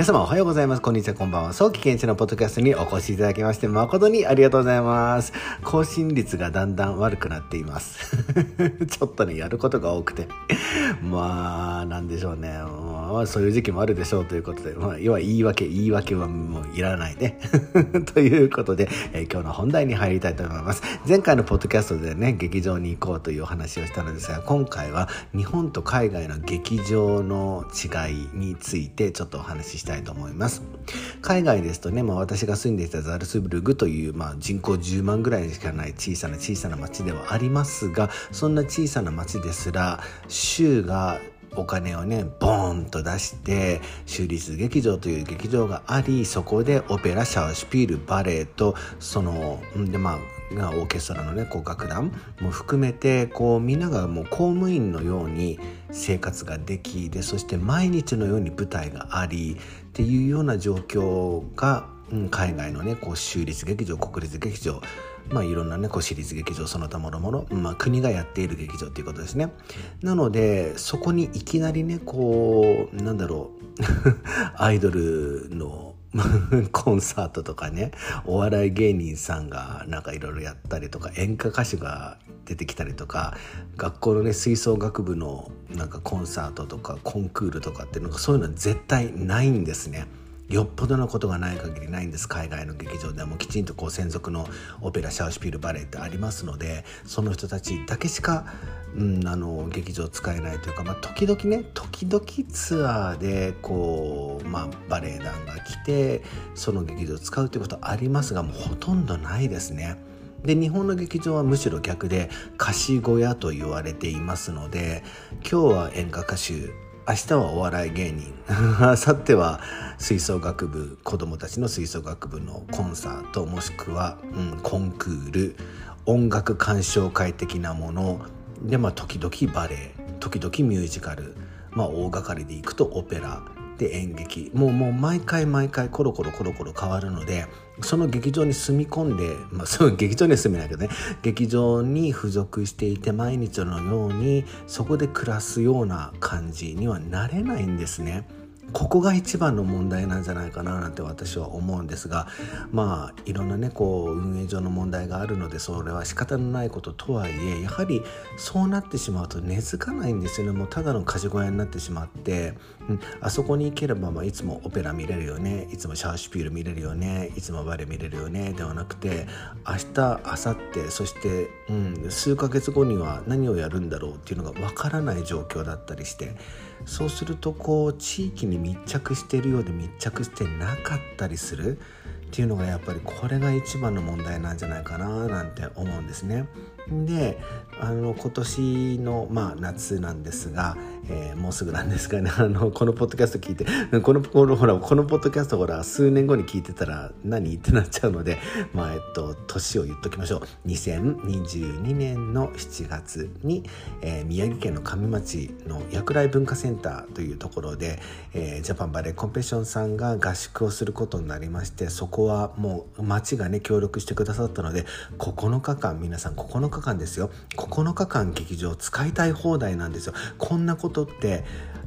皆様おはようございます。こんにちは、こんばんは。早期検知のポッドキャストにお越しいただきまして誠にありがとうございます。更新率がだんだん悪くなっています。ちょっとね、やることが多くて。まあ、なんでしょうね。まあ、そういう時期もあるでしょうということで、まあ、要は言い訳、言い訳はもういらないね。ということで、えー、今日の本題に入りたいと思います。前回のポッドキャストでね、劇場に行こうというお話をしたのですが、今回は日本と海外の劇場の違いについてちょっとお話ししたいと思います。海外ですとね、まあ、私が住んでいたザルスブルグという、まあ、人口10万ぐらいしかない小さな小さな町ではありますがそんな小さな町ですら州がお金をねボーンと出して州立劇場という劇場がありそこでオペラシャウシピールバレエとそのでまあオーケストラのねこう楽団も含めてこうみんながもう公務員のように生活ができでそして毎日のように舞台がありっていうような状況が、うん、海外のねこう州立劇場国立劇場まあ、いろんなねこう私立劇場その他もろもろ、ま、国がやっている劇場っていうことですねなのでそこにいきなりねこうなんだろう アイドルの コンサートとかねお笑い芸人さんがなんかいろいろやったりとか演歌歌手が出てきたりとか学校のね吹奏楽部のなんかコンサートとかコンクールとかっていうのがそういうのは絶対ないんですね。よっぽどのことがない限りないんです海外の劇場でもきちんとこう専属のオペラシャウシュピールバレエってありますのでその人たちだけしか、うん、あの劇場使えないというか、まあ、時々ね時々ツアーでこう、まあ、バレエ団が来てその劇場を使うということはありますがもうほとんどないですね。で日本の劇場はむしろ逆で貸し小屋と言われていますので今日は演歌歌手明日はお笑い芸人。明後日は吹奏楽部子どもたちの吹奏楽部のコンサートもしくは、うん、コンクール。音楽鑑賞会的なもの。で、まあ、時々バレエ時々ミュージカル、まあ、大掛かりでいくとオペラ。で演劇もうもう毎回毎回コロコロコロコロ変わるのでその劇場に住み込んで、まあ、その劇場には住めないけどね劇場に付属していて毎日のようにそこで暮らすような感じにはなれないんですね。ここが一番の問題なんじゃないかななんて私は思うんですがまあいろんなねこう運営上の問題があるのでそれは仕方のないこととはいえやはりそうなってしまうと根付かないんですよね。もうただの貸し小屋になってしまって、うん、あそこに行ければ、まあ、いつもオペラ見れるよね。いつもシャーシュピール見れるよね。いつもバレ見れるよね。ではなくて明日明後日そして、うん、数ヶ月後には何をやるんだろうっていうのがわからない状況だったりしてそうするとこう地域に密着してるようで密着してなかったりする？っていうのがやっぱりこれが一番の問題なんじゃないかななんて思うんですね。であの今年の、まあ、夏なんですが、えー、もうすぐなんですがね あのこのポッドキャスト聞いて このこのほらこのポッドキャストほら数年後に聞いてたら何ってなっちゃうので まあえっと年を言っときましょう2022年の7月に、えー、宮城県の上町の薬来文化センターというところで、えー、ジャパンバレーコンペッションさんが合宿をすることになりましてそここはもう町がね協力してくださったので9日間皆さん9日間ですよ9日間劇場使いたい放題なんですよこんなことって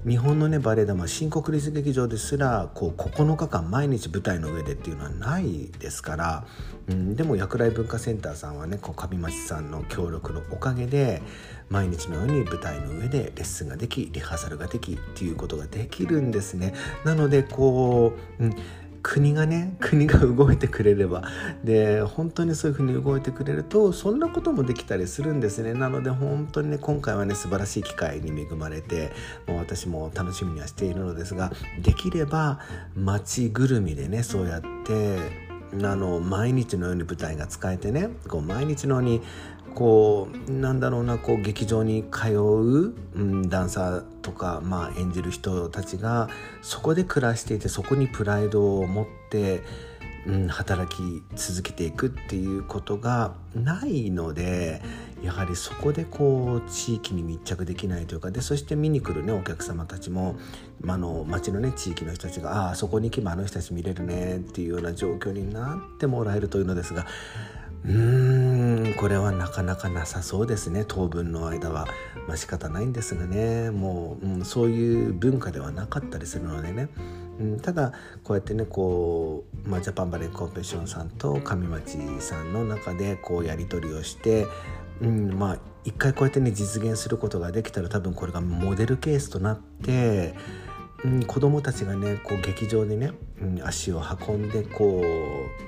日本のねバレエ団新国立劇場ですらこう9日間毎日舞台の上でっていうのはないですから、うん、でも薬来文化センターさんはねこう上町さんの協力のおかげで毎日のように舞台の上でレッスンができリハーサルができっていうことができるんですね。なのでこう、うん国がね国が動いてくれれば。で本当にそういうふうに動いてくれるとそんなこともできたりするんですね。なので本当にね今回はね素晴らしい機会に恵まれてもう私も楽しみにはしているのですができれば街ぐるみでねそうやってあの毎日のように舞台が使えてねこう毎日のようにこうなんだろうなこう劇場に通う、うん、ダンサーとか、まあ、演じる人たちがそこで暮らしていてそこにプライドを持って、うん、働き続けていくっていうことがないのでやはりそこでこう地域に密着できないというかでそして見に来るねお客様たちも、まあの町のね地域の人たちがああそこに行けばあの人たち見れるねっていうような状況になってもらえるというのですがうーんこれはなかなかなさそうですね。当分の間は。まあ仕方ないんですがね。もう、うん、そういう文化ではなかったりするのでね。うん、ただこうやってねこう、まあ、ジャパンバレーコンペッションさんと上町さんの中でこうやり取りをして、うん、まあ一回こうやってね実現することができたら多分これがモデルケースとなってうん、子供たちがねこう劇場でね、うん、足を運んでこ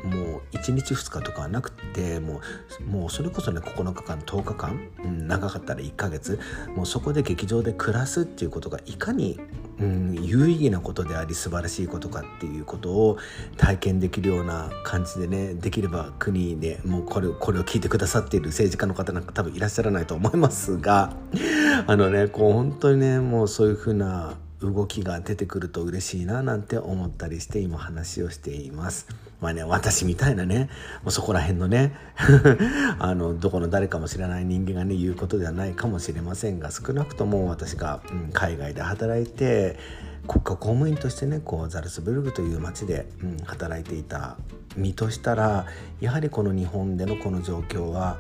うもう1日2日とかはなくてもうもうそれこそね9日間10日間、うん、長かったら1ヶ月もうそこで劇場で暮らすっていうことがいかに、うん、有意義なことであり素晴らしいことかっていうことを体験できるような感じでねできれば国でもうこれこれを聞いてくださっている政治家の方なんか多分いらっしゃらないと思いますがあのねこう本当にねもうそういうふうな動きが出てくると嬉しいななんて思ったりして今話をしています。まあね、私みたいなね、もうそこら辺のね、あの、どこの誰かも知らない人間がね、言うことではないかもしれませんが、少なくとも私が、うん、海外で働いて、国家公務員としてねこうザルツブルグという町で、うん、働いていた身としたらやはりこの日本でのこの状況は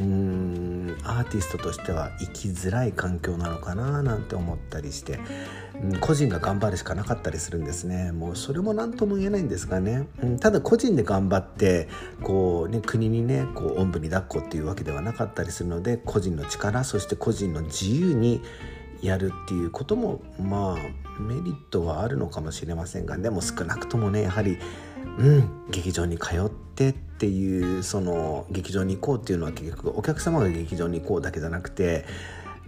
うんアーティストとしては生きづらい環境なのかななんて思ったりして、うん、個人が頑張るしかなかったりするんですね。もうそれも何とも言えないんですがね、うん、ただ個人で頑張ってこう、ね、国にねこうおんぶに抱っこっていうわけではなかったりするので個人の力そして個人の自由にやるっていうこともまあメリットはあるのかもしれませんがでも少なくともねやはりうん。劇場に通ってっていうその劇場に行こうっていうのは結局お客様が劇場に行こうだけじゃなくて、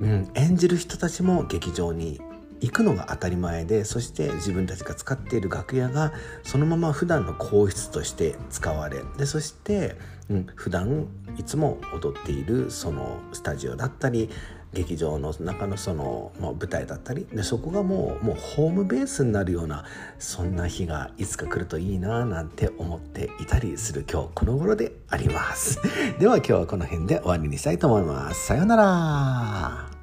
うん、演じる人たちも劇場に行くのが当たり前でそして自分たちが使っている楽屋がそのまま普段の皇室として使われでそして、うん、普段いつも踊っているそのスタジオだったり劇場の中のその、まあ、舞台だったりでそこがもうもうホームベースになるようなそんな日がいつか来るといいななんて思っていたりする今日この頃であります。では今日はこの辺で終わりにしたいと思います。さようなら。